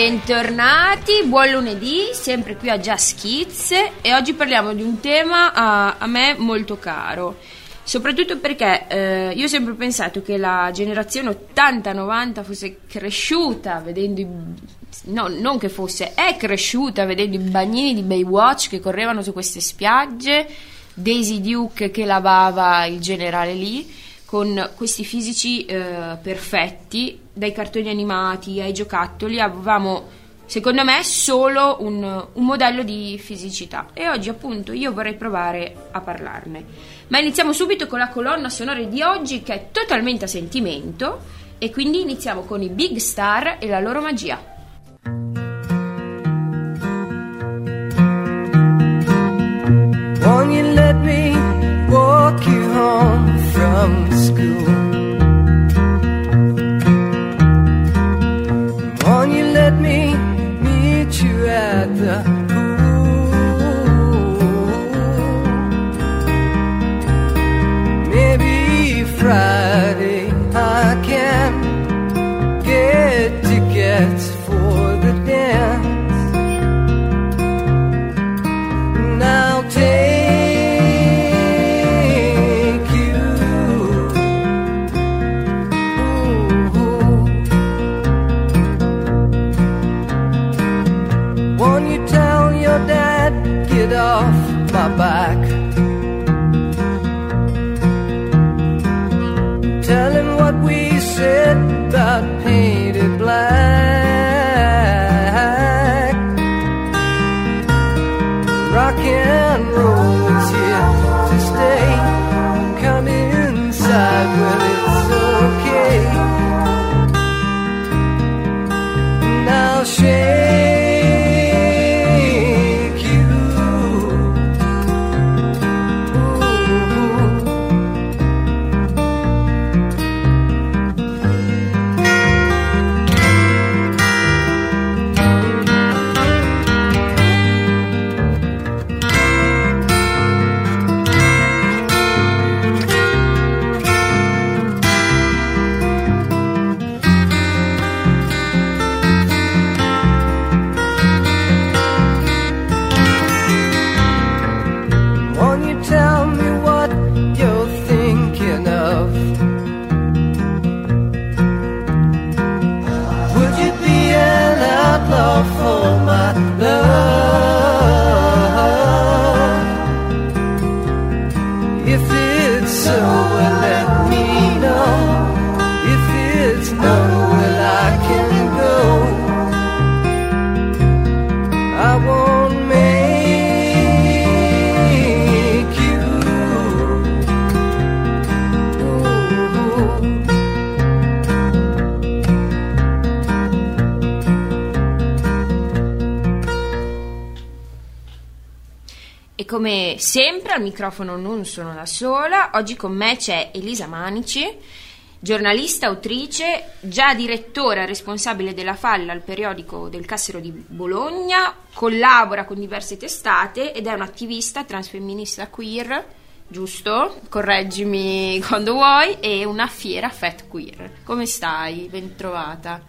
Bentornati, buon lunedì, sempre qui a Just Kids e oggi parliamo di un tema a, a me molto caro, soprattutto perché eh, io ho sempre pensato che la generazione 80-90 fosse cresciuta vedendo i... No, non che fosse, è cresciuta vedendo i bagnini di Baywatch che correvano su queste spiagge, Daisy Duke che lavava il generale lì con questi fisici eh, perfetti, dai cartoni animati ai giocattoli, avevamo secondo me solo un, un, modello di fisicità e oggi appunto io vorrei provare a parlarne. Ma iniziamo subito con la colonna sonora di oggi che è totalmente a sentimento e quindi iniziamo con i Big Star e la loro magia. Won't you let me walk you home from school? Won't you let me meet you at the pool? Maybe Friday I can get tickets for the dance. Microfono non sono da sola, oggi con me c'è Elisa Manici, giornalista, autrice, già direttora responsabile della Falla al periodico del Cassero di Bologna, collabora con diverse testate ed è un'attivista transfemminista queer, giusto? Correggimi quando vuoi, e una fiera fat queer. Come stai? Ben trovata.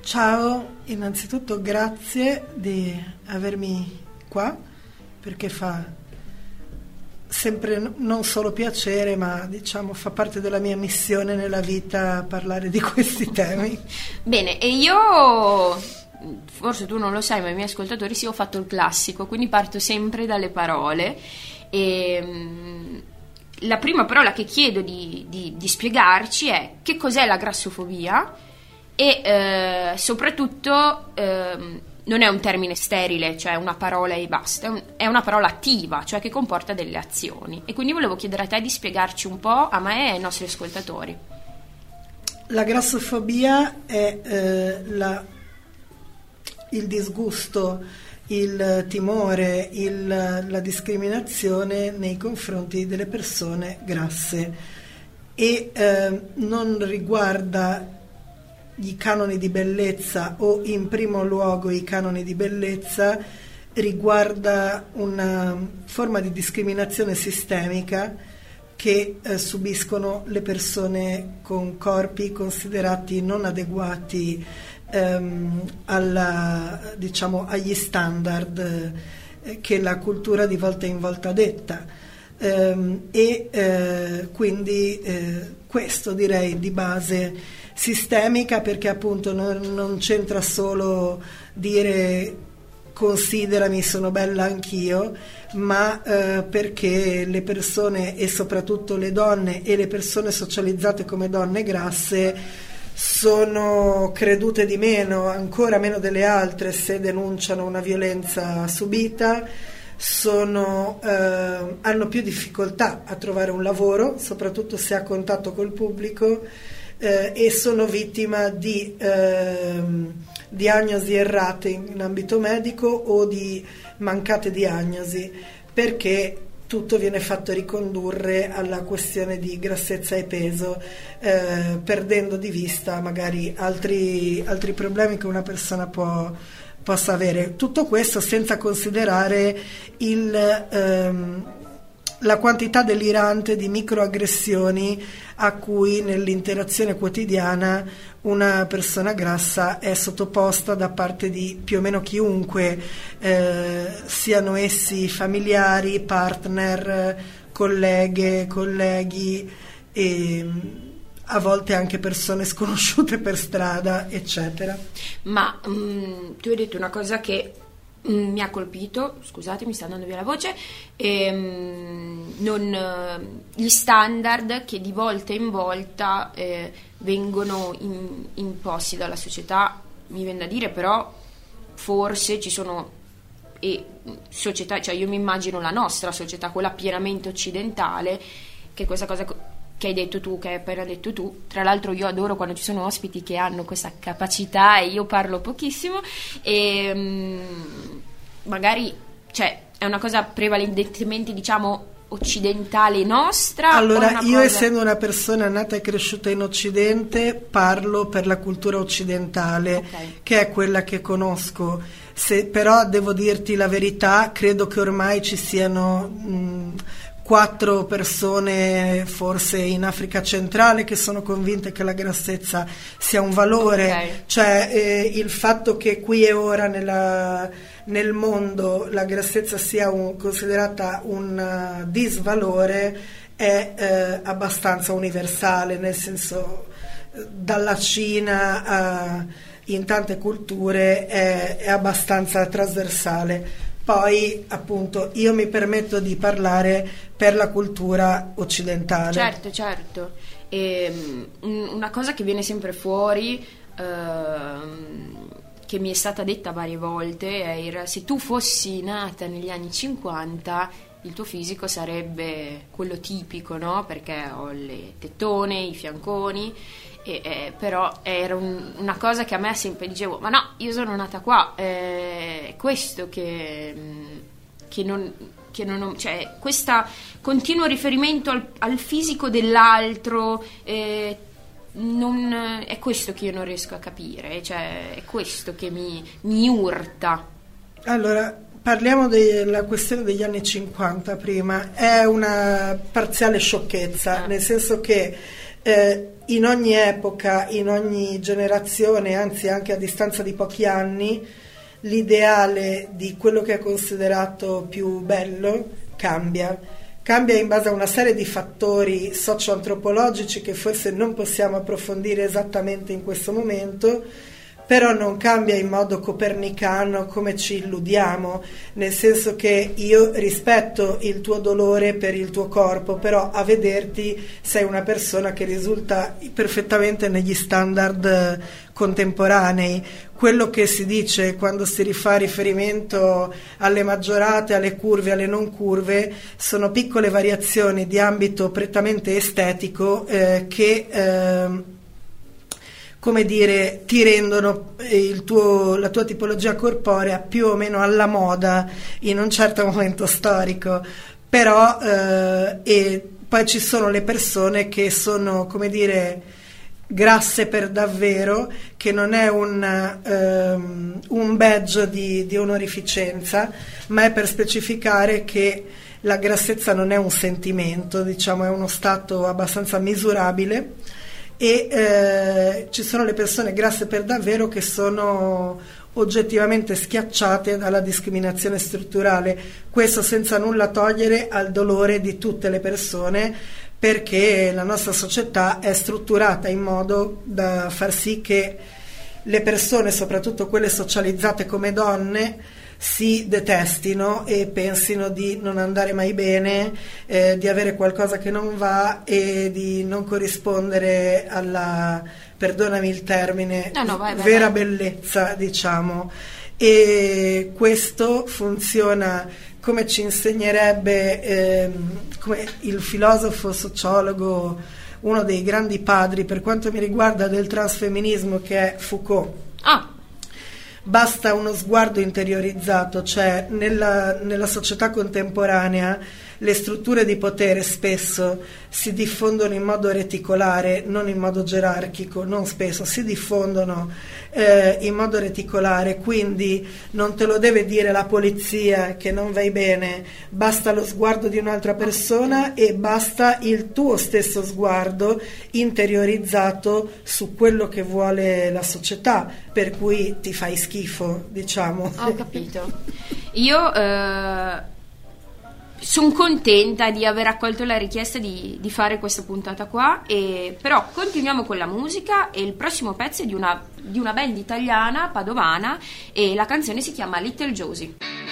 Ciao, innanzitutto grazie di avermi qua perché fa sempre non solo piacere, ma diciamo fa parte della mia missione nella vita parlare di questi temi. Bene, e io, forse tu non lo sai, ma i miei ascoltatori sì, ho fatto il classico, quindi parto sempre dalle parole. E, mm, la prima parola che chiedo di, di- di spiegarci è che cos'è la grassofobia e eh, soprattutto ehm, non è un termine sterile, cioè una parola e basta, è, un- è una parola attiva, cioè che comporta delle azioni. E quindi volevo chiedere a te di spiegarci un po' a me e ai nostri ascoltatori. La grassofobia è eh, la- il disgusto, il timore, il- la discriminazione nei confronti delle persone grasse e eh, non riguarda i canoni di bellezza o in primo luogo i canoni di bellezza, riguarda una forma di discriminazione sistemica che eh, subiscono le persone con corpi considerati non adeguati ehm, alla, diciamo, agli standard eh, che la cultura di volta in volta detta. Ehm, e eh, quindi eh, questo direi di base sistemica perché appunto non, non c'entra solo dire considerami sono bella anch'io, ma eh, perché le persone e soprattutto le donne e le persone socializzate come donne grasse sono credute di meno, ancora meno delle altre se denunciano una violenza subita, sono, eh, hanno più difficoltà a trovare un lavoro, soprattutto se ha contatto col pubblico eh, e sono vittima di ehm, diagnosi errate in, ambito medico o di mancate diagnosi perché tutto viene fatto ricondurre alla questione di grassezza e peso, eh, perdendo di vista magari altri, altri, problemi che una persona può, possa avere. Tutto questo senza considerare il, ehm, la quantità delirante di microaggressioni a cui nell'interazione quotidiana una persona grassa è sottoposta da parte di più o meno chiunque, eh, siano essi familiari, partner, colleghe, colleghi e a volte anche persone sconosciute per strada, eccetera. Ma mh, mm, tu hai detto una cosa che mi ha colpito, scusate mi sta andando via la voce, ehm, non, eh, gli standard che di volta in volta eh, vengono in, imposti dalla società, mi viene da dire però forse ci sono e società, cioè io mi immagino la nostra società, quella pienamente occidentale, che questa cosa che hai detto tu, che hai appena detto tu. Tra l'altro io adoro quando ci sono ospiti che hanno questa capacità e io parlo pochissimo e um, magari cioè, è una cosa prevalentemente diciamo occidentale nostra? Allora, io cosa... essendo una persona nata e cresciuta in Occidente, parlo per la cultura occidentale, okay. che è quella che conosco. Se, però devo dirti la verità, credo che ormai ci siano mh, quattro persone forse in Africa centrale che sono convinte che la grassezza sia un valore, okay. cioè eh, il fatto che qui e ora nella, nel mondo la grassezza sia un, considerata un uh, disvalore è eh, abbastanza universale, nel senso dalla Cina a, in tante culture è, è abbastanza trasversale. Poi, appunto, io mi permetto di parlare per la cultura occidentale. Certo, certo. E, um, una cosa che viene sempre fuori, uh, che mi è stata detta varie volte, era se tu fossi nata negli anni 50, il tuo fisico sarebbe quello tipico, no? Perché ho le tettone, i fianconi e, eh, però era un, una cosa che a me sempre dicevo, ma no, io sono nata qua, eh, è questo che, mm, che non... Che non cioè, questo continuo riferimento al, al fisico dell'altro, eh, non, è questo che io non riesco a capire, cioè, è questo che mi, mi urta. Allora, parliamo della questione degli anni 50 prima, è una parziale sciocchezza, ah. nel senso che eh, in ogni epoca, in ogni generazione, anzi anche a distanza di pochi anni, l'ideale di quello che è considerato più bello cambia. Cambia in base a una serie di fattori socio-antropologici che forse non possiamo approfondire esattamente in questo momento, però non cambia in modo copernicano come ci illudiamo, nel senso che io rispetto il tuo dolore per il tuo corpo, però a vederti sei una persona che risulta perfettamente negli standard contemporanei. Quello che si dice quando si rifà riferimento alle maggiorate, alle curve, alle non curve, sono piccole variazioni di ambito prettamente estetico eh, che eh, come dire, ti rendono tuo, la tua tipologia corporea più o meno alla moda in un certo momento storico, però eh, e poi ci sono le persone che sono, come dire, grasse per davvero, che non è un, um, un badge di, di onorificenza, ma è per specificare che la grassezza non è un sentimento, diciamo, è uno stato abbastanza misurabile e eh, ci sono le persone grasse per davvero che sono oggettivamente schiacciate dalla discriminazione strutturale, questo senza nulla togliere al dolore di tutte le persone perché la nostra società è strutturata in modo da far sì che le persone, soprattutto quelle socializzate come donne, si detestino e pensino di non andare mai bene, eh, di avere qualcosa che non va e di non corrispondere alla, perdonami il termine, no, no, vai, vai, vera vai. bellezza, diciamo. E questo funziona come ci insegnerebbe eh, come il filosofo sociologo, uno dei grandi padri per quanto mi riguarda del transfemminismo che è Foucault. Ah, Basta uno sguardo interiorizzato, cioè nella, nella società contemporanea le strutture di potere spesso si diffondono in modo reticolare, non in modo gerarchico, non spesso, si diffondono eh, in modo reticolare, quindi non te lo deve dire la polizia che non vai bene, basta lo sguardo di un'altra persona e basta il tuo stesso sguardo interiorizzato su quello che vuole la società, per cui ti fai schifo, diciamo. ho capito. Io eh, sono contenta di aver accolto la richiesta di, di fare questa puntata qua, e, però continuiamo con la musica e il prossimo pezzo è di una, di una band italiana, padovana, e la canzone si chiama Little Josie.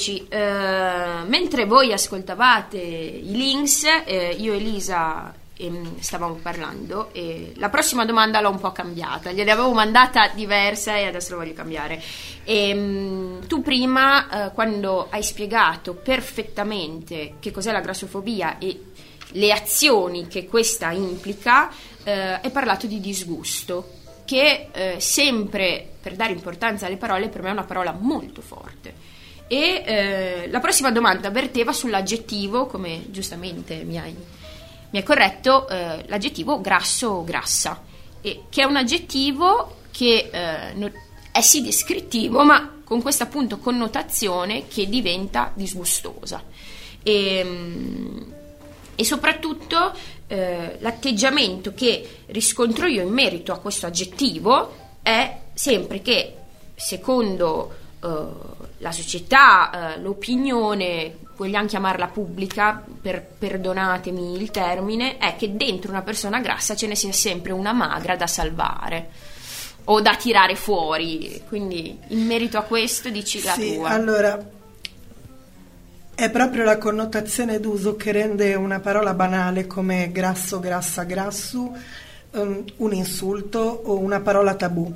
Rieccoci, Eh, mentre voi ascoltavate i links, eh, io e Elisa ehm, stavamo parlando e la prossima domanda l'ho un po' cambiata, gliene avevo mandata diversa e adesso la voglio cambiare. Ehm, tu prima, eh, quando hai spiegato perfettamente che cos'è la grassofobia e le azioni che questa implica, eh, hai parlato di disgusto, che eh, sempre, per dare importanza alle parole, per me è una parola molto forte. E eh, la prossima domanda verteva sull'aggettivo, come giustamente mi hai, mi hai corretto, eh, l'aggettivo grasso o grassa, e, che è un aggettivo che eh, non- è sì descrittivo, ma con questa appunto connotazione che diventa disgustosa. E, mm, e soprattutto eh, l'atteggiamento che riscontro io in merito a questo aggettivo è sempre che secondo la società, eh, l'opinione, vogliamo chiamarla pubblica, per- perdonatemi il termine, è che dentro una persona grassa ce ne sia sempre una magra da salvare o da tirare fuori. Quindi in merito a questo dici la Sì, tua. allora è proprio la connotazione d'uso che rende una parola banale come grasso, grassa, grassu um, un insulto o una parola tabù.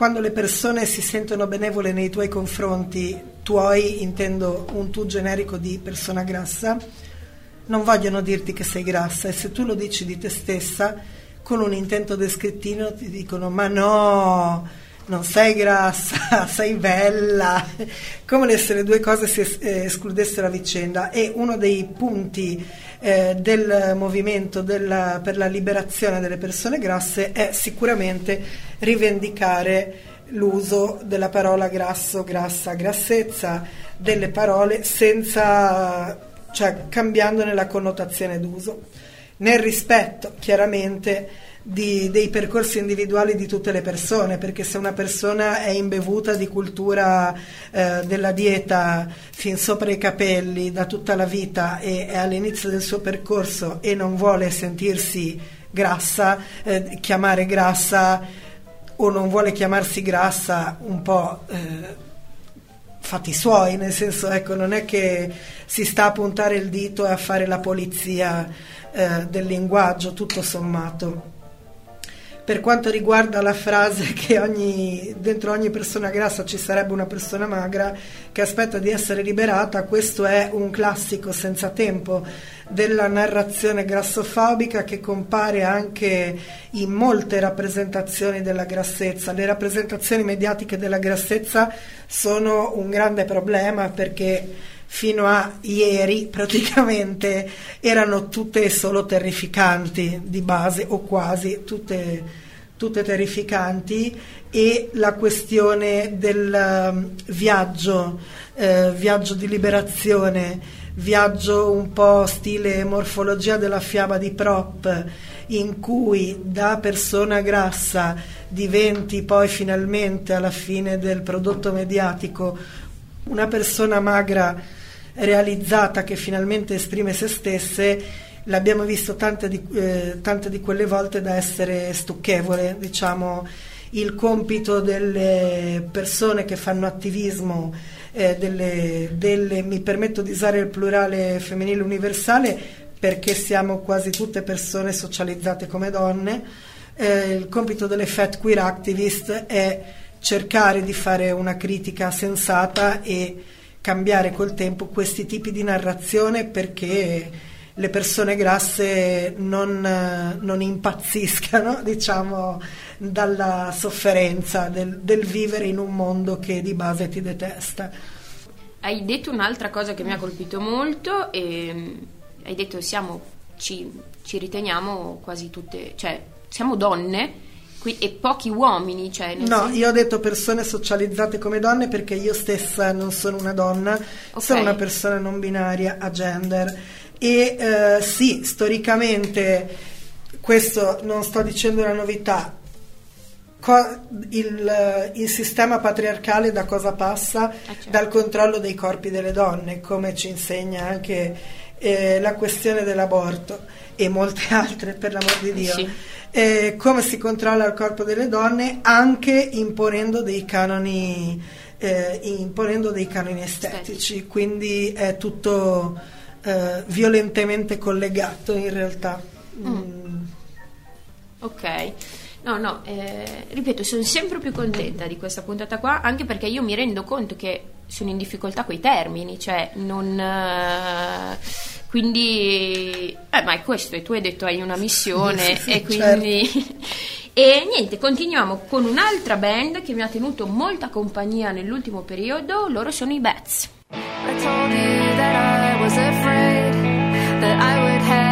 Quando le persone si sentono benevole nei tuoi confronti, tuoi intendo un tu generico di persona grassa, non vogliono dirti che sei grassa. E se tu lo dici di te stessa con un intento descrittivo ti dicono ma no, non sei grassa, sei bella, come se le due cose si eh, escludessero a vicenda. E uno dei punti eh, del movimento della- per la liberazione delle persone grasse è sicuramente rivendicare l'uso della parola grasso, grassa, grassezza, delle parole senza, cioè cambiandone la connotazione d'uso, nel rispetto chiaramente di- dei percorsi individuali di tutte le persone, perché se una persona è imbevuta di cultura eh, della dieta fin sopra i capelli da tutta la vita e è all'inizio del suo percorso e non vuole sentirsi grassa, eh, chiamare grassa o non vuole chiamarsi grassa un po' eh, fatti suoi, nel senso ecco, non è che si sta a puntare il dito e a fare la polizia eh, del linguaggio, tutto sommato. Per quanto riguarda la frase che ogni, dentro ogni persona grassa ci sarebbe una persona magra che aspetta di essere liberata, questo è un classico senza tempo della narrazione grassofobica che compare anche in molte rappresentazioni della grassezza. Le rappresentazioni mediatiche della grassezza sono un grande problema perché fino a ieri praticamente erano tutte solo terrificanti di base o quasi tutte, tutte terrificanti e la questione del um, viaggio, eh, viaggio di liberazione, viaggio un po' stile morfologia della fiaba di Prop in cui da persona grassa diventi poi finalmente alla fine del prodotto mediatico una persona magra realizzata che finalmente esprime se stesse, l'abbiamo visto tante di, eh, tante di quelle volte da essere stucchevole, diciamo il compito delle persone che fanno attivismo, eh, delle, delle, mi permetto di usare il plurale femminile universale perché siamo quasi tutte persone socializzate come donne, eh, il compito delle fat queer activist è cercare di fare una critica sensata e cambiare col tempo questi tipi di narrazione perché le persone grasse non, non impazziscano, diciamo, dalla sofferenza del, del vivere in un mondo che di base ti detesta. Hai detto un'altra cosa che mi ha colpito molto e mm, hai detto siamo, ci, ci riteniamo quasi tutte, cioè siamo donne qui- e pochi uomini, cioè No, senso- io ho detto persone socializzate come donne perché io stessa non sono una donna, Ok. sono una persona non binaria a gender. E eh, sì, storicamente, questo non sto dicendo una novità, co- il, il sistema patriarcale da cosa passa? certo. Dal controllo dei corpi delle donne, come ci insegna anche eh, la questione dell'aborto e molte altre, per l'amor di Dio. Sì. Eh, come si controlla il corpo delle donne anche imponendo dei canoni, eh, imponendo dei canoni estetici, Estetici. quindi è tutto eh, violentemente collegato in realtà. Mm. Ok. No, no, eh, ripeto, sono sempre più contenta di questa puntata qua, anche perché io mi rendo conto che sono in difficoltà coi termini, cioè non... eh, quindi... Eh, ma è questo, e tu hai detto hai una missione, Sì, sì, e quindi... E niente, continuiamo con un'altra band che mi ha tenuto molta compagnia nell'ultimo periodo, loro sono i Bats. I was afraid that I would have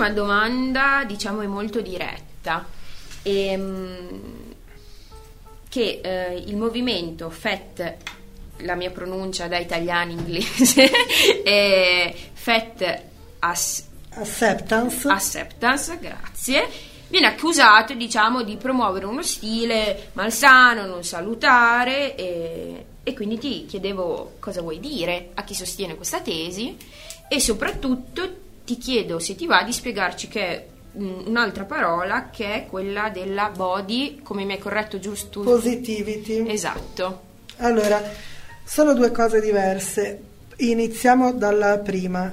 prossima domanda, diciamo, è molto diretta. Ehm, che eh, il movimento FET, la mia pronuncia da italiano inglese, è FET As- Acceptance. acceptance, grazie, viene accusato, diciamo, di promuovere uno stile malsano, non salutare e, e quindi ti chiedevo cosa vuoi dire a chi sostiene questa tesi e soprattutto ti chiedo se ti va di spiegarci che è un'altra parola che è quella della body, come mi hai corretto giusto? Positivity. Esatto. Allora, sono due cose diverse. Iniziamo dalla prima.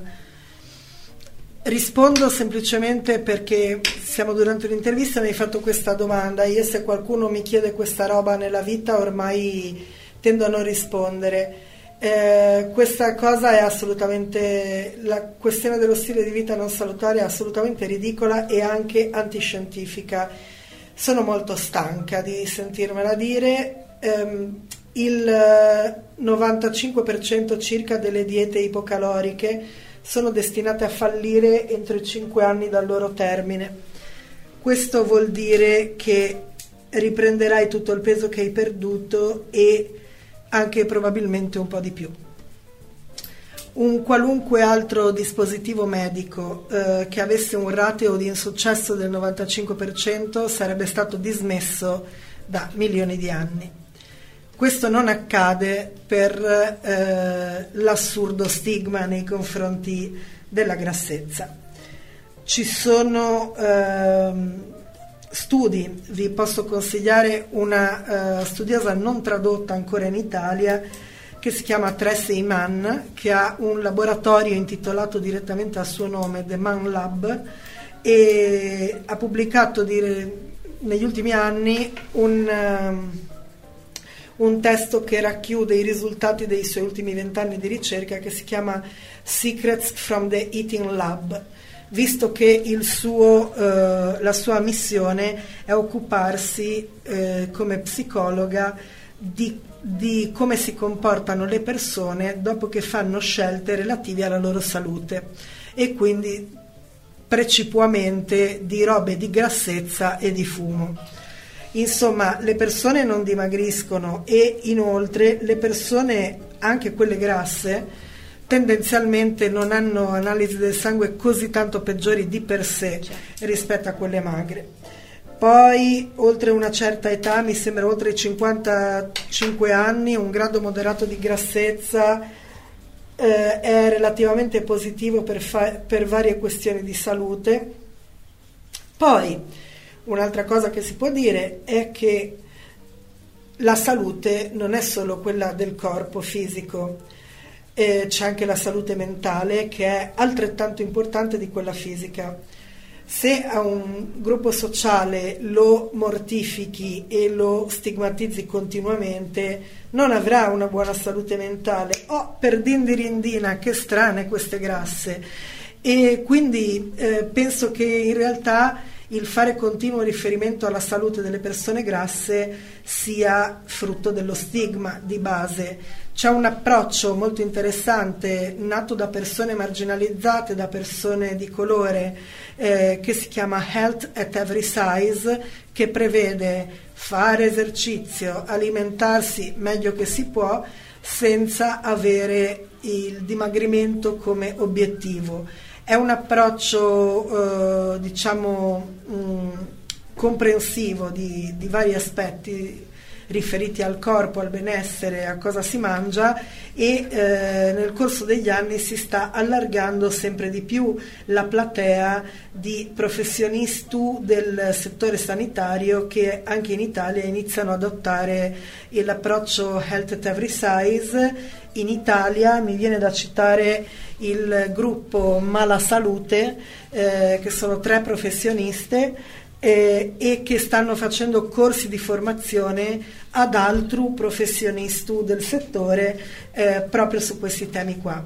Rispondo semplicemente perché siamo durante un'intervista e mi hai fatto questa domanda. Io se qualcuno mi chiede questa roba nella vita ormai tendo a non rispondere. Eh, questa cosa è assolutamente la questione dello stile di vita non salutare è assolutamente ridicola e anche antiscientifica. Sono molto stanca di sentirmela dire. Ehm, il eh, 95% circa delle diete ipocaloriche sono destinate a fallire entro i 5 anni dal loro termine. Questo vuol dire che riprenderai tutto il peso che hai perduto e anche probabilmente un po' di più. Un qualunque altro dispositivo medico eh, che avesse un ratio di insuccesso del 95% sarebbe stato dismesso da milioni di anni. Questo non accade per eh, l'assurdo stigma nei confronti della grassezza. Ci sono ehm, studi, vi posso consigliare una eh, studiosa non tradotta ancora in Italia che si chiama Tracy Mann, che ha un laboratorio intitolato direttamente a suo nome, The Man Lab, e ha pubblicato dire, negli ultimi anni un, ehm, un testo che racchiude i risultati dei suoi ultimi vent'anni di ricerca che si chiama Secrets from the Eating Lab visto che suo, eh, la sua missione è occuparsi eh, come psicologa di, di come si comportano le persone dopo che fanno scelte relative alla loro salute e quindi precipuamente di robe di grassezza e di fumo. Insomma, le persone non dimagriscono e inoltre le persone, anche quelle grasse, tendenzialmente non hanno analisi del sangue così tanto peggiori di per sé rispetto a quelle magre. Poi, oltre una certa età, mi sembra oltre i 55 anni, un grado moderato di grassezza eh, è relativamente positivo per, fa- per varie questioni di salute. Poi, un'altra cosa che si può dire è che la salute non è solo quella del corpo fisico, eh, c'è anche la salute mentale che è altrettanto importante di quella fisica. Se a un gruppo sociale lo mortifichi e lo stigmatizzi continuamente, non avrà una buona salute mentale. Oh, per dindirindina, che strane queste grasse. E quindi eh, penso che in realtà il fare continuo riferimento alla salute delle persone grasse sia frutto dello stigma di base. C'è un approccio molto interessante nato da persone marginalizzate, da persone di colore, eh, che si chiama Health at Every Size, che prevede fare esercizio, alimentarsi meglio che si può, senza avere il dimagrimento come obiettivo. È un approccio, eh, diciamo, mh, comprensivo di, di vari aspetti riferiti al corpo, al benessere, a cosa si mangia e eh, nel corso degli anni si sta allargando sempre di più la platea di professionisti del settore sanitario che anche in Italia iniziano ad adottare l'approccio Health at Every Size. In Italia mi viene da citare il gruppo Mala Salute, eh, che sono tre professioniste eh, e che stanno facendo corsi di formazione ad altri professionisti del settore eh, proprio su questi temi qua.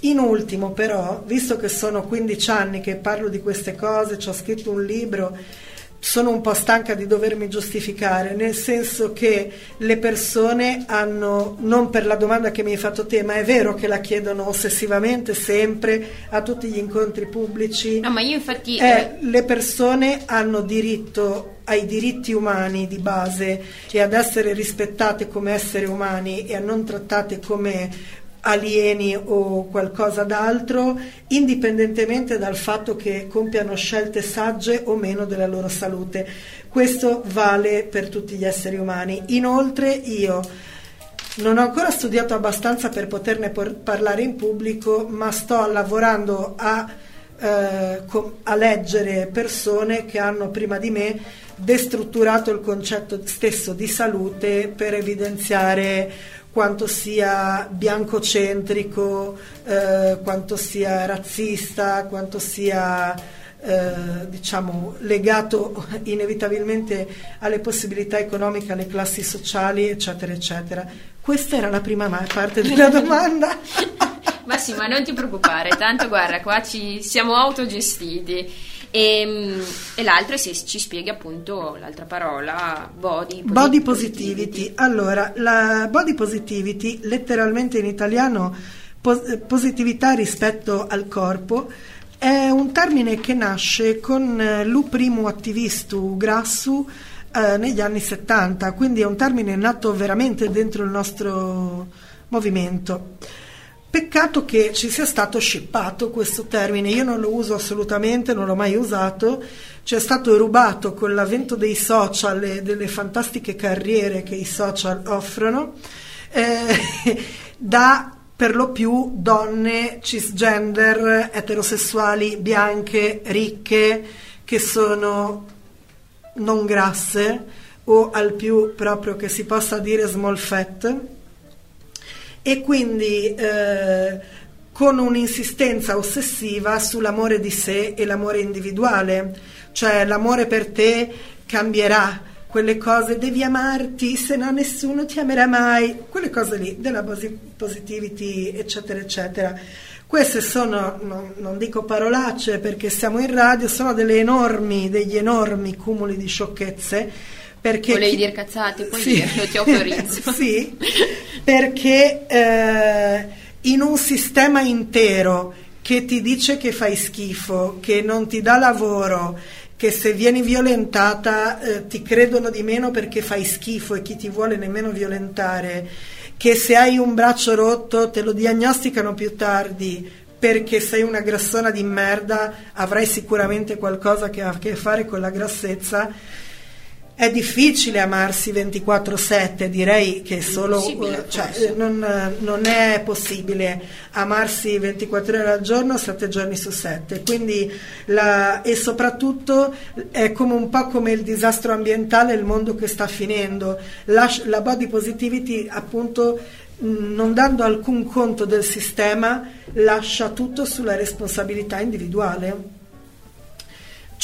In ultimo però, visto che sono 15 anni che parlo di queste cose, ci ho scritto un libro sono un po' stanca di dovermi giustificare, nel senso che le persone hanno, non per la domanda che mi hai fatto te, ma è vero che la chiedono ossessivamente sempre a tutti gli incontri pubblici. No, ma io infatti... Eh, le persone hanno diritto ai diritti umani di base e ad essere rispettate come esseri umani e a non trattate come alieni o qualcosa d'altro, indipendentemente dal fatto che compiano scelte sagge o meno della loro salute. Questo vale per tutti gli esseri umani. Inoltre io non ho ancora studiato abbastanza per poterne por- parlare in pubblico, ma sto lavorando a, eh, com- a leggere persone che hanno prima di me destrutturato il concetto stesso di salute per evidenziare quanto sia biancocentrico, eh, quanto sia razzista, quanto sia eh, diciamo, legato inevitabilmente alle possibilità economiche, alle classi sociali, eccetera, eccetera. Questa era la prima ma- parte della domanda. Ma sì, ma non ti preoccupare, tanto guarda, qua ci siamo autogestiti. E, e l'altro se ci spieghi appunto l'altra parola, body, Body positivity. Allora, la body positivity, letteralmente in italiano pos- positività rispetto al corpo, è un termine che nasce con eh, l'u primo attivistu grassu eh, negli anni 70, quindi è un termine nato veramente dentro il nostro movimento. Peccato che ci sia stato scippato questo termine, io non lo uso assolutamente, non l'ho mai usato, ci è stato rubato con l'avvento dei social e delle fantastiche carriere che i social offrono. Eh, da per lo più donne cisgender, eterosessuali, bianche, ricche, che sono non grasse o al più proprio che si possa dire small fat e quindi eh, con un'insistenza ossessiva sull'amore di sé e l'amore individuale, cioè l'amore per te cambierà, quelle cose devi amarti, se no nessuno ti amerà mai, quelle cose lì della posi- positivity, eccetera, eccetera. Queste sono, non, non dico parolacce perché siamo in radio, sono enormi, degli enormi cumuli di sciocchezze. Perché Volevi chi- dire cazzate, puoi Sì. dirlo, ti autorizzo. sì, perché eh, in un sistema intero che ti dice che fai schifo, che non ti dà lavoro, che se vieni violentata eh, ti credono di meno perché fai schifo e chi ti vuole nemmeno violentare, che se hai un braccio rotto te lo diagnosticano più tardi perché sei una grassona di merda, avrai sicuramente qualcosa che ha a che fare con la grassezza. È difficile amarsi 24/7, direi che solo Impossibile, cioè, eh, non, non è possibile amarsi 24 ore al giorno, 7 giorni su 7. Quindi la- e soprattutto è come un po' come il disastro ambientale, il mondo che sta finendo. La, la body positivity, appunto, non dando alcun conto del sistema, lascia tutto sulla responsabilità individuale.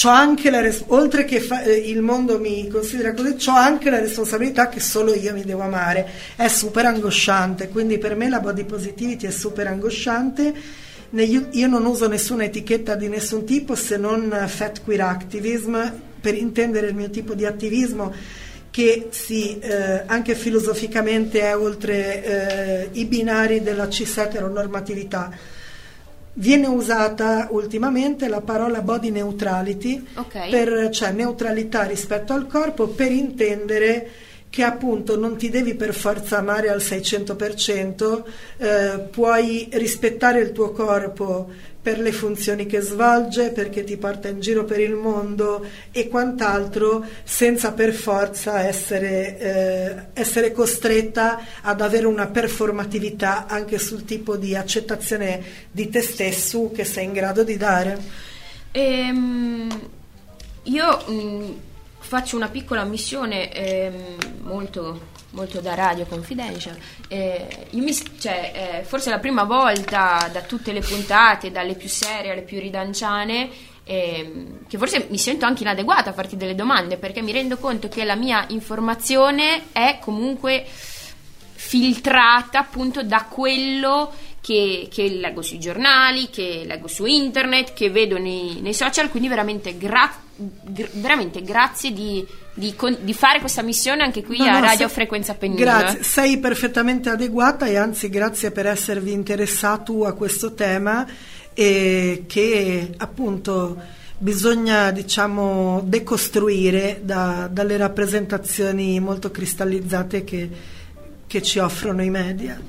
C'ho anche la res- oltre che fa- eh, il mondo mi considera così, ho anche la responsabilità che solo io mi devo amare. È super angosciante, quindi per me la body positivity è super angosciante. Ne- Io, non uso nessuna etichetta di nessun tipo se non fat queer activism per intendere il mio tipo di attivismo che si, eh, anche filosoficamente è oltre eh, i binari della cis eteronormatività. Viene usata ultimamente la parola body neutrality, Ok. per, cioè neutralità rispetto al corpo, per intendere che appunto non ti devi per forza amare al 600%, eh, puoi rispettare il tuo corpo per le funzioni che svolge, perché ti porta in giro per il mondo e quant'altro, senza per forza essere, eh, essere costretta ad avere una performatività anche sul tipo di accettazione di te stesso che sei in grado di dare. Ehm, io mh, faccio una piccola missione ehm, molto, molto da radio confidential. Eh, io mi- cioè, eh, forse la prima volta da tutte le puntate, dalle più serie alle più ridanciane, ehm, che forse mi sento anche inadeguata a farti delle domande perché mi rendo conto che la mia informazione è comunque filtrata appunto da quello che, che leggo sui giornali, che leggo su internet, che vedo nei, nei social, quindi veramente, gra- gr- veramente grazie di, di con- di fare questa missione anche qui No, a no, Radio se- Frequenza Pennino. Grazie, sei perfettamente adeguata e anzi grazie per esservi interessato a questo tema e che appunto bisogna diciamo decostruire da- dalle rappresentazioni molto cristallizzate che, che ci offrono i media.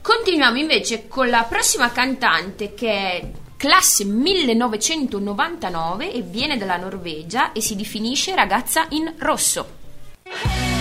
Continuiamo invece con la prossima cantante che è classe 1999 e viene dalla Norvegia e si definisce ragazza in rosso.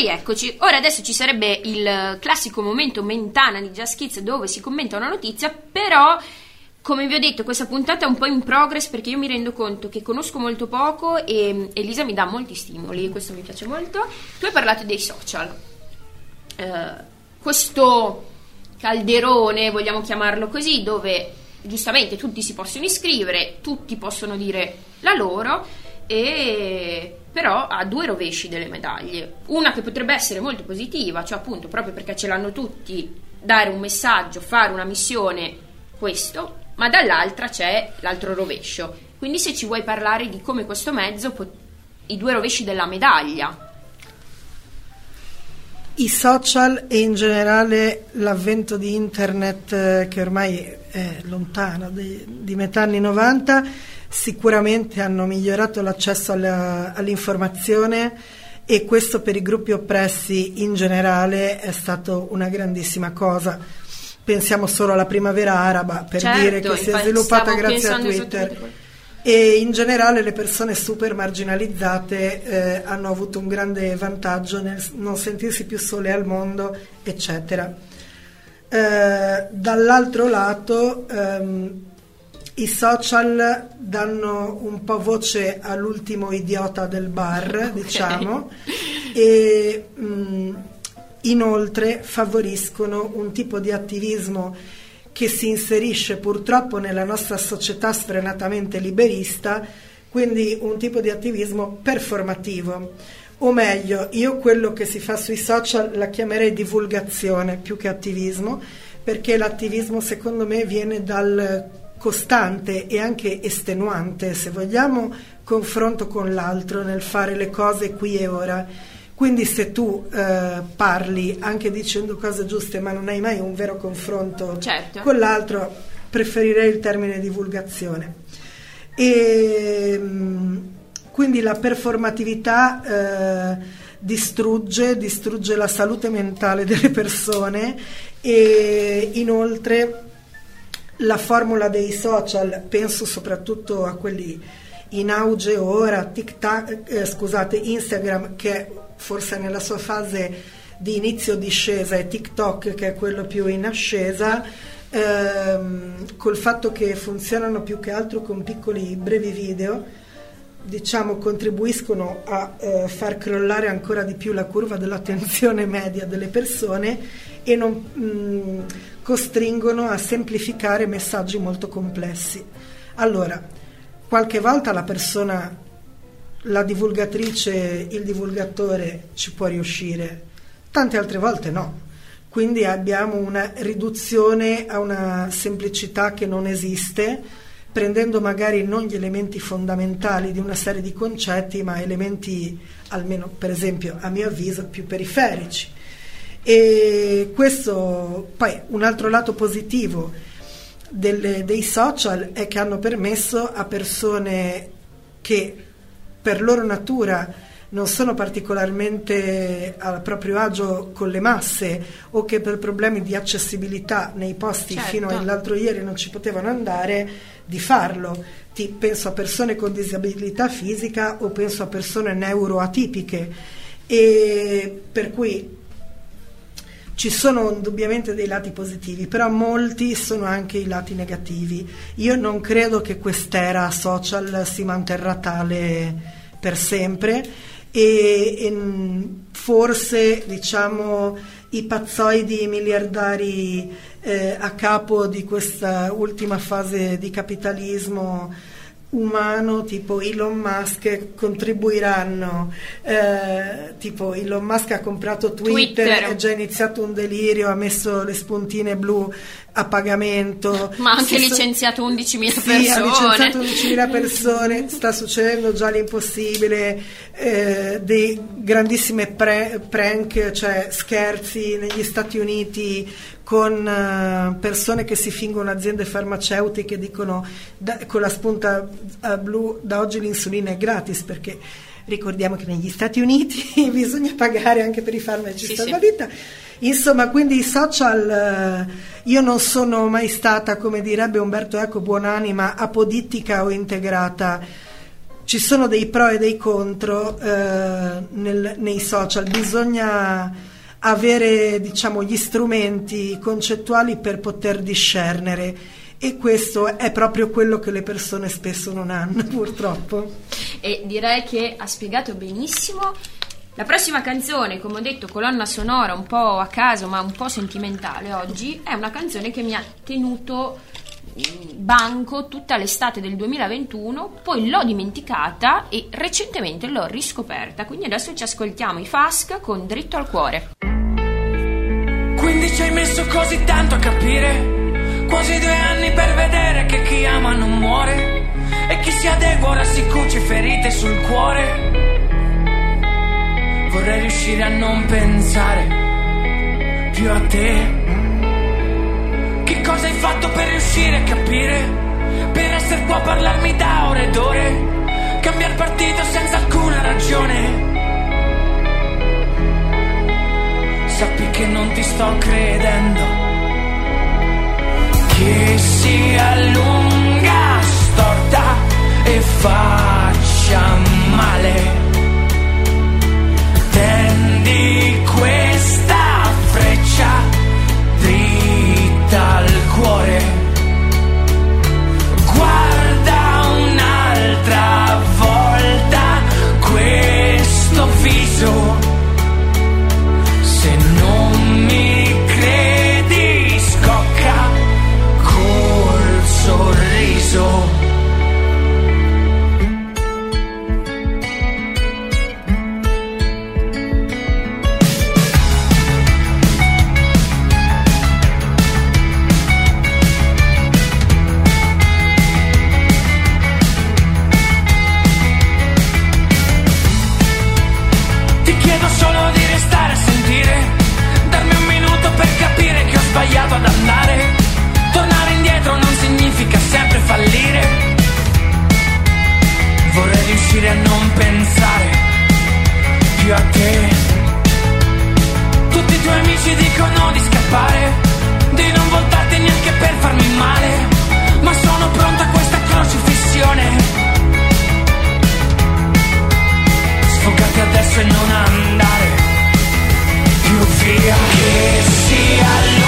Rieccoci. Ora adesso ci sarebbe il classico momento mentana di Just Kids dove si commenta una notizia, però come vi ho detto questa puntata è un po' in progress perché io mi rendo conto che conosco molto poco e Elisa mi dà molti stimoli, questo mi piace molto. Tu hai parlato dei social. Eh, questo calderone, vogliamo chiamarlo così, dove giustamente tutti si possono iscrivere, tutti possono dire la loro, e però ha due rovesci delle medaglie. Una che potrebbe essere molto positiva, cioè appunto proprio perché ce l'hanno tutti, dare un messaggio, fare una missione, questo, ma dall'altra c'è l'altro rovescio. Quindi se ci vuoi parlare di come questo mezzo, po- i due rovesci della medaglia, I social e in generale l'avvento di internet eh, che ormai è lontano di, di metà anni 90 sicuramente hanno migliorato l'accesso alla- all'informazione e questo per i gruppi oppressi in generale è stato una grandissima cosa. Pensiamo solo alla primavera araba per Certo, dire che si è sviluppata grazie a Twitter. E in generale le persone super marginalizzate eh, hanno avuto un grande vantaggio nel non sentirsi più sole al mondo, eccetera. Eh, dall'altro lato, ehm, i social danno un po' voce all'ultimo idiota del bar, diciamo, e mh, inoltre favoriscono un tipo di attivismo che si inserisce purtroppo nella nostra società sfrenatamente liberista, quindi un tipo di attivismo performativo. O meglio, io quello che si fa sui social la chiamerei divulgazione più che attivismo, perché l'attivismo secondo me viene dal costante e anche estenuante, se vogliamo, confronto con l'altro nel fare le cose qui e ora. Quindi se tu eh, parli anche dicendo cose giuste ma non hai mai un vero confronto Certo. con l'altro, preferirei il termine divulgazione. E, mm, quindi la performatività eh, distrugge, distrugge la salute mentale delle persone e inoltre la formula dei social, penso soprattutto a quelli in auge ora, TikTok, eh, scusate, Instagram che forse nella sua fase di inizio discesa e TikTok che è quello più in ascesa, ehm, col fatto che funzionano più che altro con piccoli brevi video, diciamo contribuiscono a eh, far crollare ancora di più la curva dell'attenzione media delle persone e non mh, costringono a semplificare messaggi molto complessi. Allora, qualche volta la persona, la divulgatrice, il divulgatore ci può riuscire, tante altre volte no. Quindi abbiamo una riduzione a una semplicità che non esiste, prendendo magari non gli elementi fondamentali di una serie di concetti, ma elementi, almeno per esempio a mio avviso, più periferici. E questo, poi un altro lato positivo delle- dei social è che hanno permesso a persone che per loro natura non sono particolarmente a proprio agio con le masse o che per problemi di accessibilità nei posti Certo. fino all'altro ieri non ci potevano andare, di farlo. Ti- penso a persone con disabilità fisica o penso a persone neuroatipiche e per cui ci sono indubbiamente dei lati positivi, però molti sono anche i lati negativi. Io non credo che quest'era social si manterrà tale per sempre e, e, mh, forse diciamo i pazzoidi miliardari eh, a capo di questa ultima fase di capitalismo umano tipo Elon Musk contribuiranno eh, tipo Elon Musk ha comprato Twitter, Twitter. è già iniziato un delirio ha messo le spuntine blu a pagamento Ma anche Si licenziato 11.000 sì, persone. ha licenziato 11.000 persone, sta succedendo già l'impossibile, eh, dei grandissime pre- prank, cioè scherzi negli Stati Uniti con eh, persone che si fingono aziende farmaceutiche dicono da- con la spunta eh, blu da oggi l'insulina è gratis perché ricordiamo che negli Stati Uniti bisogna pagare anche per i farmaci Sì, salvavita. Insomma, quindi i social, eh, io non sono mai stata, come direbbe Umberto Eco, buonanima, apodittica o integrata. Ci sono dei pro e dei contro eh, nel- nei social, bisogna avere diciamo, gli strumenti concettuali per poter discernere e questo è proprio quello che le persone spesso non hanno, purtroppo. E direi che ha spiegato benissimo La prossima canzone, come ho detto, colonna sonora un po' a caso ma un po' sentimentale oggi, è una canzone che mi ha tenuto banco tutta l'estate del 2021, poi l'ho dimenticata e recentemente l'ho riscoperta, quindi adesso ci ascoltiamo i Fask con Dritto al cuore. Quindi ci hai messo così tanto a capire? Quasi due anni per vedere che chi ama non muore E chi si adegua ora si cuce ferite sul cuore. Vorrei riuscire a non pensare più a te cosa hai fatto per riuscire a capire Per essere qua a parlarmi da ore ed ore Cambiare partito senza alcuna ragione sappi che non ti sto credendo. Che si allunga, storta e faccia male. Tendi questa più a te. Tutti i tuoi amici dicono di scappare Di non voltarti neanche per farmi male Ma sono pronta a questa crocifissione. Sfogati adesso e non andare più via. Che si allunga,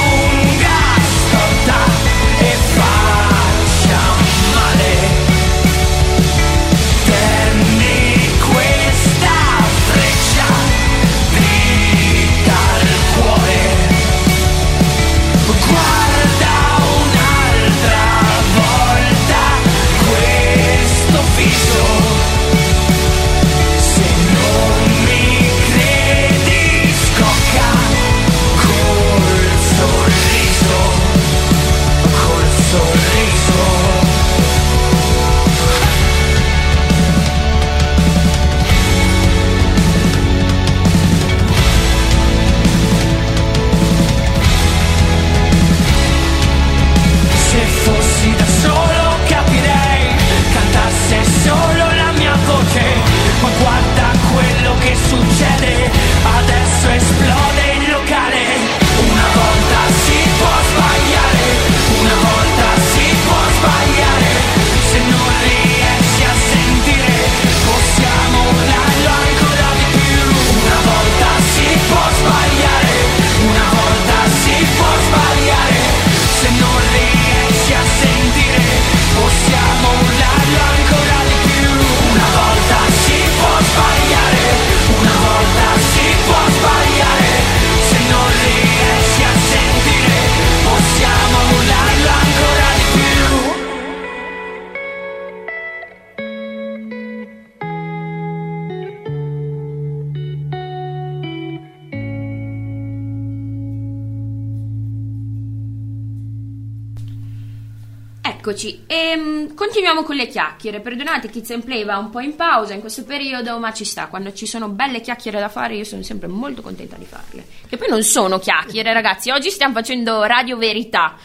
continuiamo con le chiacchiere. Perdonate, Kids and Play va un po' in pausa in questo periodo, ma ci sta. Quando ci sono belle chiacchiere da fare, io sono sempre molto contenta di farle. Che poi non sono chiacchiere, ragazzi. Oggi stiamo facendo Radio Verità.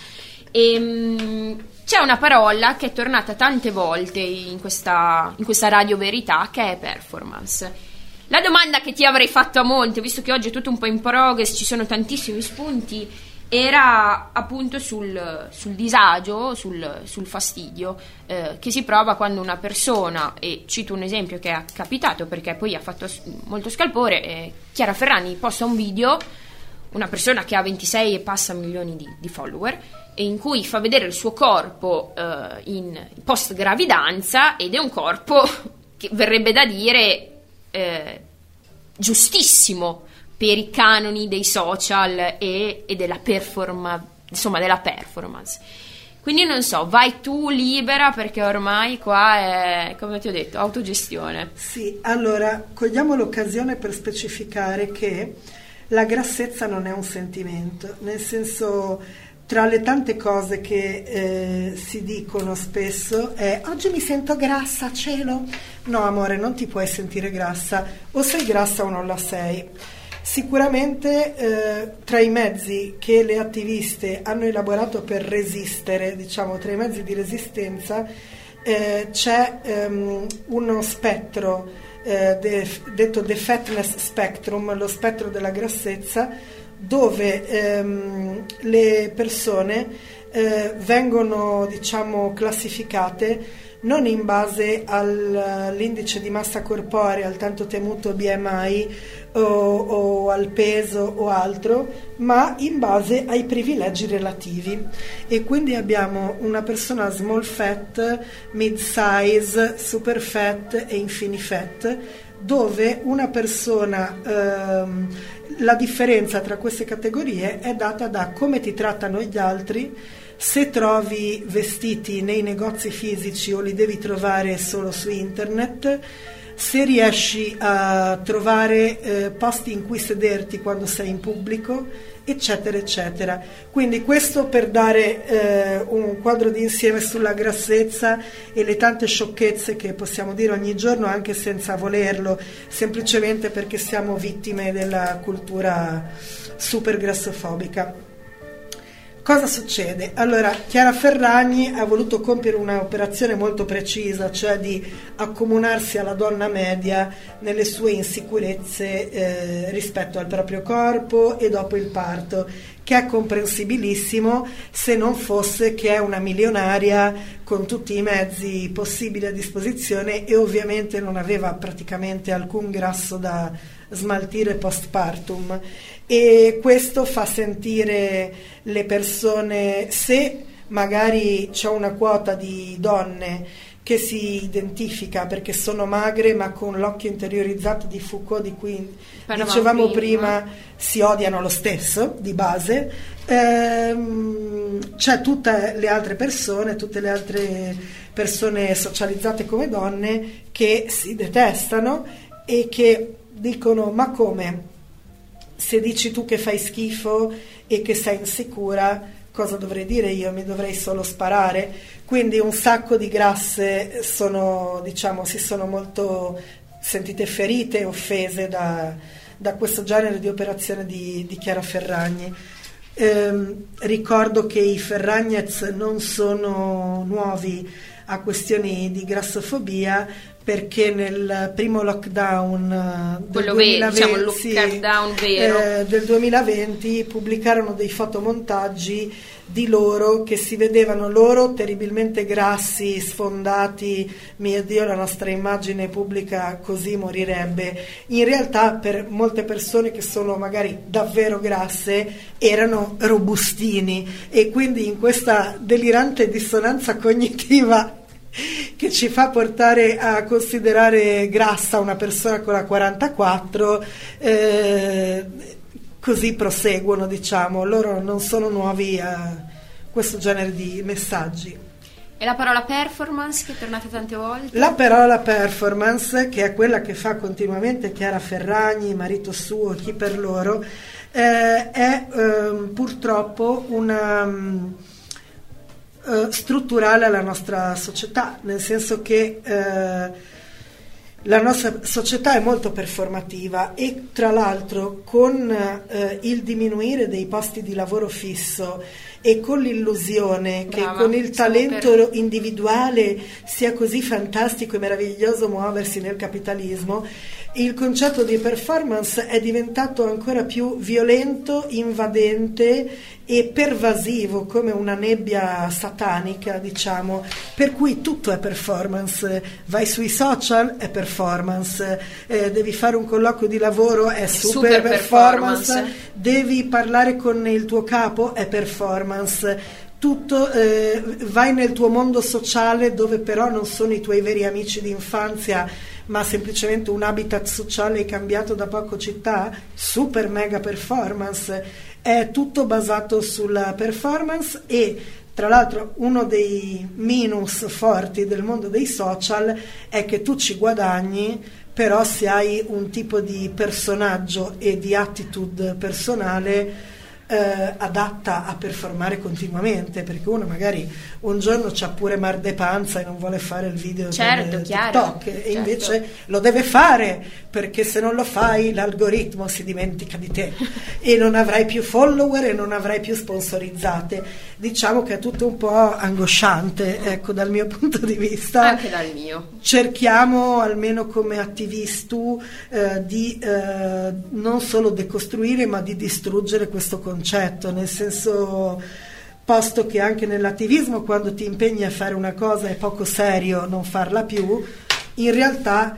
E, mm, c'è una parola che è tornata tante volte in questa, in questa Radio Verità, che è performance. La domanda che ti avrei fatto a monte, visto che oggi è tutto un po' in progress, ci sono tantissimi spunti, era appunto sul, sul disagio, sul, sul fastidio eh, che si prova quando una persona, e cito un esempio che è capitato perché poi ha fatto molto scalpore, eh, Chiara Ferrani posta un video, una persona che ha 26 e passa milioni di, di follower, e in cui fa vedere il suo corpo eh, in post gravidanza ed è un corpo che verrebbe da dire eh, giustissimo per i canoni dei social e, e della, performa- insomma, della performance. Quindi non so, vai tu libera perché ormai qua è, come ti ho detto, autogestione. Sì, allora cogliamo l'occasione per specificare che la grassezza non è un sentimento, nel senso tra le tante cose che eh, si dicono spesso è oggi mi sento grassa, cielo. No, amore, non ti puoi sentire grassa, o sei grassa o non la sei. Sicuramente eh, tra i mezzi che le attiviste hanno elaborato per resistere, diciamo tra i mezzi di resistenza, eh, c'è ehm, uno spettro eh, de- detto The Fatness Spectrum, lo spettro della grassezza, dove ehm, le persone eh, vengono diciamo classificate non in base all'indice di massa corporea, al tanto temuto BMI o, o, al peso o altro, ma in base ai privilegi relativi. E quindi abbiamo una persona small fat, mid size, super fat e infini fat, dove una persona ehm, la differenza tra queste categorie è data da come ti trattano gli altri, se trovi vestiti nei negozi fisici o li devi trovare solo su internet, se riesci a trovare eh, posti in cui sederti quando sei in pubblico, eccetera, eccetera. Quindi questo per dare eh, un quadro di insieme sulla grassezza e le tante sciocchezze che possiamo dire ogni giorno anche senza volerlo, semplicemente perché siamo vittime della cultura super grassofobica. Cosa succede? Allora, Chiara Ferragni ha voluto compiere un'operazione molto precisa, cioè di accomunarsi alla donna media nelle sue insicurezze eh, rispetto al proprio corpo e dopo il parto, che è comprensibilissimo se non fosse che è una milionaria con tutti i mezzi possibili a disposizione e ovviamente non aveva praticamente alcun grasso da smaltire postpartum e questo fa sentire le persone, se magari c'è una quota di donne che si identifica perché sono magre ma con l'occhio interiorizzato di Foucault di cui Però dicevamo prima. prima si odiano lo stesso di base ehm, c'è tutte le altre persone tutte le altre persone socializzate come donne che si detestano e che dicono ma come se dici tu che fai schifo e che sei insicura, cosa dovrei dire io? Mi dovrei solo sparare? Quindi un sacco di grasse sono, diciamo, si sono molto sentite ferite e offese da, da questo genere di operazione di, di Chiara Ferragni. Ehm, ricordo che i Ferragnez non sono nuovi a questioni di grassofobia perché nel primo lockdown eh, del Quello vero, 2020, diciamo, lockdown eh, del 2020 pubblicarono dei fotomontaggi di loro che si vedevano loro terribilmente grassi, sfondati, mio Dio la nostra immagine pubblica così morirebbe. In realtà per molte persone che sono magari davvero grasse erano robustini. E quindi in questa delirante dissonanza cognitiva che ci fa portare a considerare grassa una persona con la 44 eh, così proseguono diciamo loro non sono nuovi a questo genere di messaggi E la parola performance che è tornata tante volte? la parola performance, che è quella che fa continuamente Chiara Ferragni, marito suo, chi per loro, eh, è ehm, purtroppo una mm, eh, strutturale alla nostra società, nel senso che eh, la nostra società è molto performativa e tra l'altro con eh, il diminuire dei posti di lavoro fisso e con l'illusione che Brava, con il talento per- individuale sia così fantastico e meraviglioso muoversi nel capitalismo, il concetto di performance è diventato ancora più violento, invadente e pervasivo come una nebbia satanica, diciamo, per cui tutto è performance. Vai sui social è performance, eh, devi fare un colloquio di lavoro è super, Super performance, performance. devi parlare con il tuo capo è performance. tutto, eh, vai nel tuo mondo sociale dove però non sono i tuoi veri amici di infanzia, ma semplicemente un habitat sociale cambiato da poco città, super mega performance, è tutto basato sulla performance e tra l'altro uno dei minus forti del mondo dei social è che tu ci guadagni, però se hai un tipo di personaggio e di attitude personale eh, adatta a performare continuamente, perché uno magari un giorno c'ha pure mar de panza e non vuole fare il video Certo, del TikTok e certo. invece lo deve fare perché se non lo fai l'algoritmo si dimentica di te e non avrai più follower e non avrai più sponsorizzate. Diciamo che è tutto un po' angosciante, ecco, dal mio punto di vista Anche dal mio. cerchiamo almeno come attivisti eh, di eh, non solo decostruire ma di distruggere questo concetto, nel senso posto che anche nell'attivismo quando ti impegni a fare una cosa è poco serio non farla più, in realtà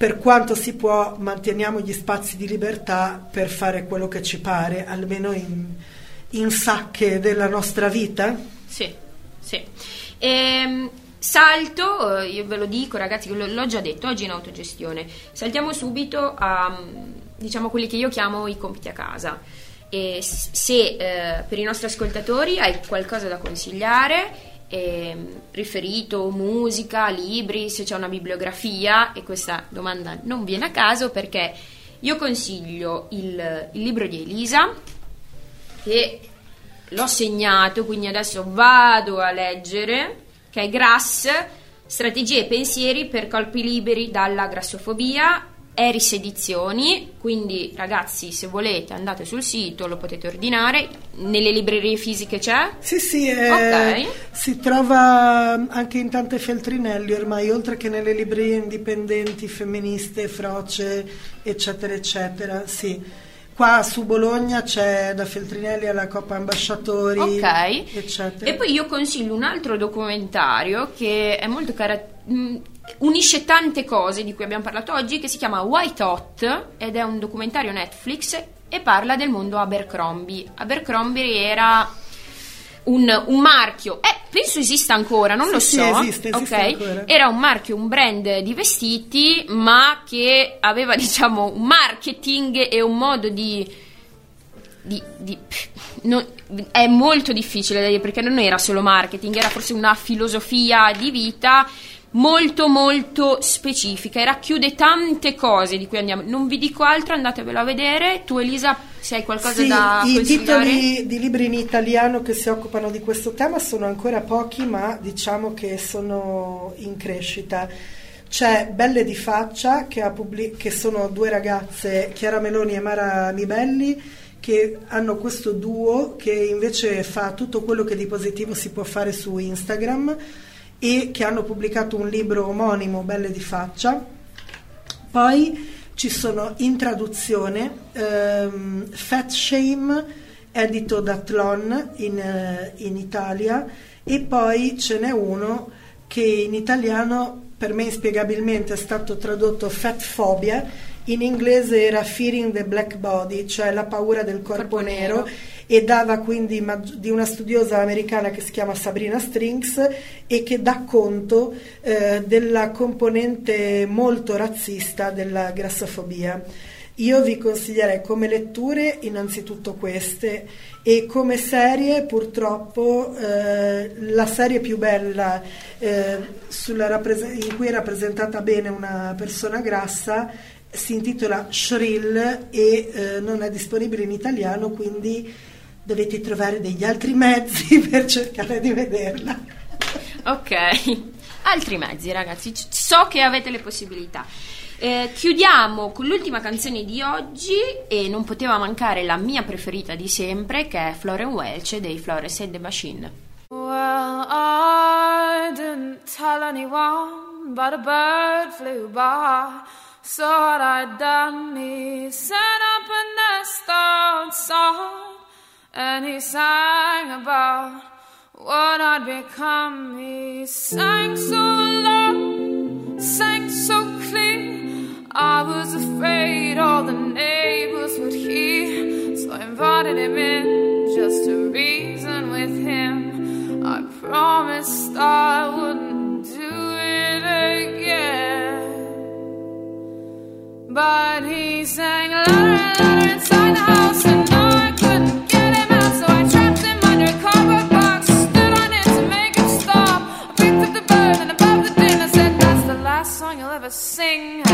per quanto si può manteniamo gli spazi di libertà per fare quello che ci pare, almeno in, in sacche della nostra vita. Sì, sì. Ehm, salto, eh, io ve lo dico ragazzi, l'ho già detto oggi in autogestione, saltiamo subito a diciamo quelli che io chiamo i compiti a casa. E se eh, per i nostri ascoltatori hai qualcosa da consigliare, ehm, riferito, musica, libri, se c'è una bibliografia, e questa domanda non viene a caso perché io consiglio il, il libro di Elisa, che l'ho segnato, quindi adesso vado a leggere, che è Grass, strategie e pensieri per colpi liberi dalla grassofobia, Eris Edizioni, quindi ragazzi se volete andate sul sito, lo potete ordinare, nelle librerie fisiche c'è? Sì, sì, eh, Ok. si trova anche in tante feltrinelli ormai, oltre che nelle librerie indipendenti, femministe, froce, eccetera, eccetera. Sì. Qua su Bologna c'è da Feltrinelli alla Coppa Ambasciatori, Ok. eccetera. E poi io consiglio un altro documentario che è molto cara- mh, unisce tante cose di cui abbiamo parlato oggi, che si chiama White Hot ed è un documentario Netflix e parla del mondo Abercrombie. Abercrombie era un, un marchio, eh, penso esista ancora, non Sì, lo sì, so. esiste, esiste ok? ancora. Era un marchio, un brand di vestiti, ma che aveva, diciamo, un marketing e un modo di di- di- non- è molto difficile da dire perché non era solo marketing, era forse una filosofia di vita molto molto specifica e racchiude tante cose di cui andiamo. Non vi dico altro, andatevelo a vedere. Tu Elisa, se hai qualcosa Sì, da i consigliare? titoli di libri in italiano che si occupano di questo tema sono ancora pochi, ma diciamo che sono in crescita. C'è Belle di Faccia, che, ha pubblic- che sono due ragazze, Chiara Meloni e Mara Mibelli, che hanno questo duo che invece fa tutto quello che di positivo si può fare su Instagram e che hanno pubblicato un libro omonimo, Belle di Faccia. Poi ci sono in traduzione ehm, Fat Shame, edito da Tlon in, eh, in Italia, e poi ce n'è uno che in italiano per me inspiegabilmente è stato tradotto Fat Phobia, in inglese era Fearing the Black Body, cioè la paura del corpo, Corpo nero, nero. E dava quindi di una studiosa americana che si chiama Sabrina Strings e che dà conto eh, della componente molto razzista della grassofobia. Io vi consiglierei come letture innanzitutto queste e come serie purtroppo eh, la serie più bella eh, sulla rappres- in cui è rappresentata bene una persona grassa si intitola Shrill e eh, non è disponibile in italiano quindi dovete trovare degli altri mezzi per cercare di vederla. Ok, altri mezzi ragazzi, C- so che avete le possibilità. Eh, chiudiamo con l'ultima canzone di oggi e non poteva mancare la mia preferita di sempre che è Florence Welch dei Flores and the Machine. Well, I didn't tell anyone, but a bird flew by. So what I'd done, he set up a nest outside, and he sang about what I'd become. He sang so low, sang so clear. I was afraid all the neighbors would hear, so I invited him in just to reason with him. I promised I wouldn't do it again. But he sang louder and sing.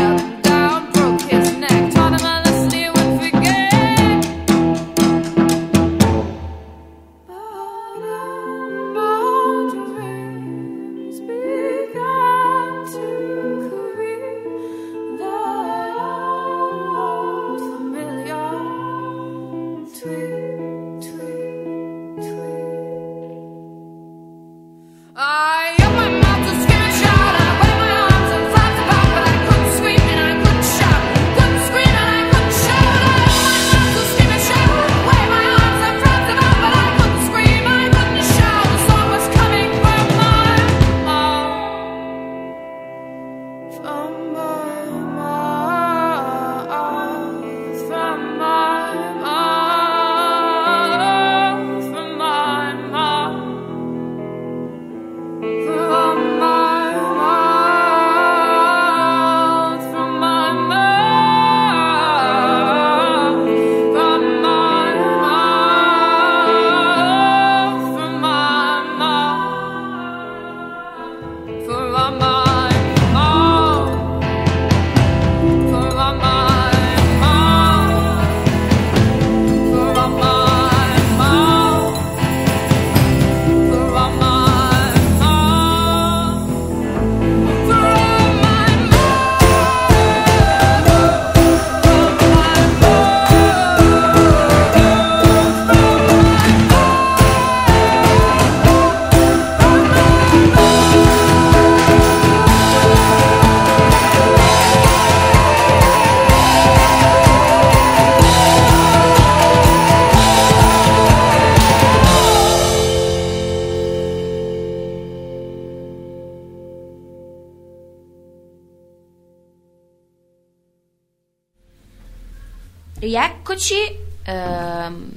Rieccoci. ehm,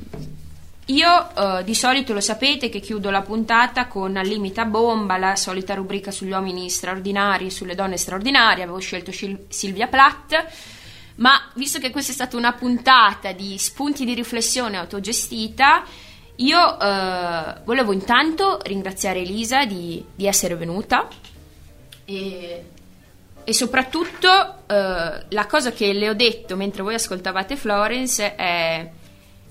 io eh, di solito lo sapete che chiudo la puntata con Al limite a bomba, la solita rubrica sugli uomini straordinari, sulle donne straordinarie. Avevo scelto Sil- Silvia Plath, ma visto che questa è stata una puntata di spunti di riflessione autogestita, io eh, volevo intanto ringraziare Elisa di, di essere venuta e e soprattutto eh, la cosa che le ho detto mentre voi ascoltavate Florence è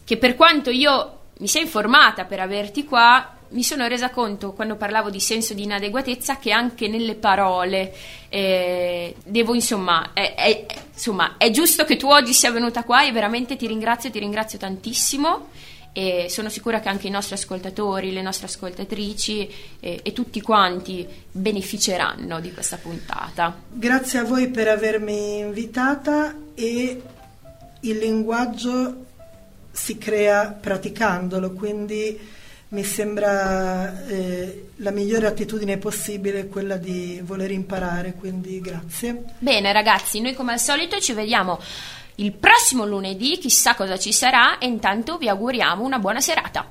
che per quanto io mi sia informata per averti qua, mi sono resa conto quando parlavo di senso di inadeguatezza che anche nelle parole eh, devo insomma è, è- insomma è giusto che tu oggi sia venuta qua e veramente ti ringrazio, ti ringrazio tantissimo e sono sicura che anche i nostri ascoltatori, le nostre ascoltatrici eh, e tutti quanti beneficeranno di questa puntata. Grazie a voi per avermi invitata e il linguaggio si crea praticandolo, quindi mi sembra eh, la migliore attitudine possibile quella di voler imparare, quindi grazie. Bene ragazzi, noi come al solito ci vediamo il prossimo lunedì, chissà cosa ci sarà e intanto vi auguriamo una buona serata.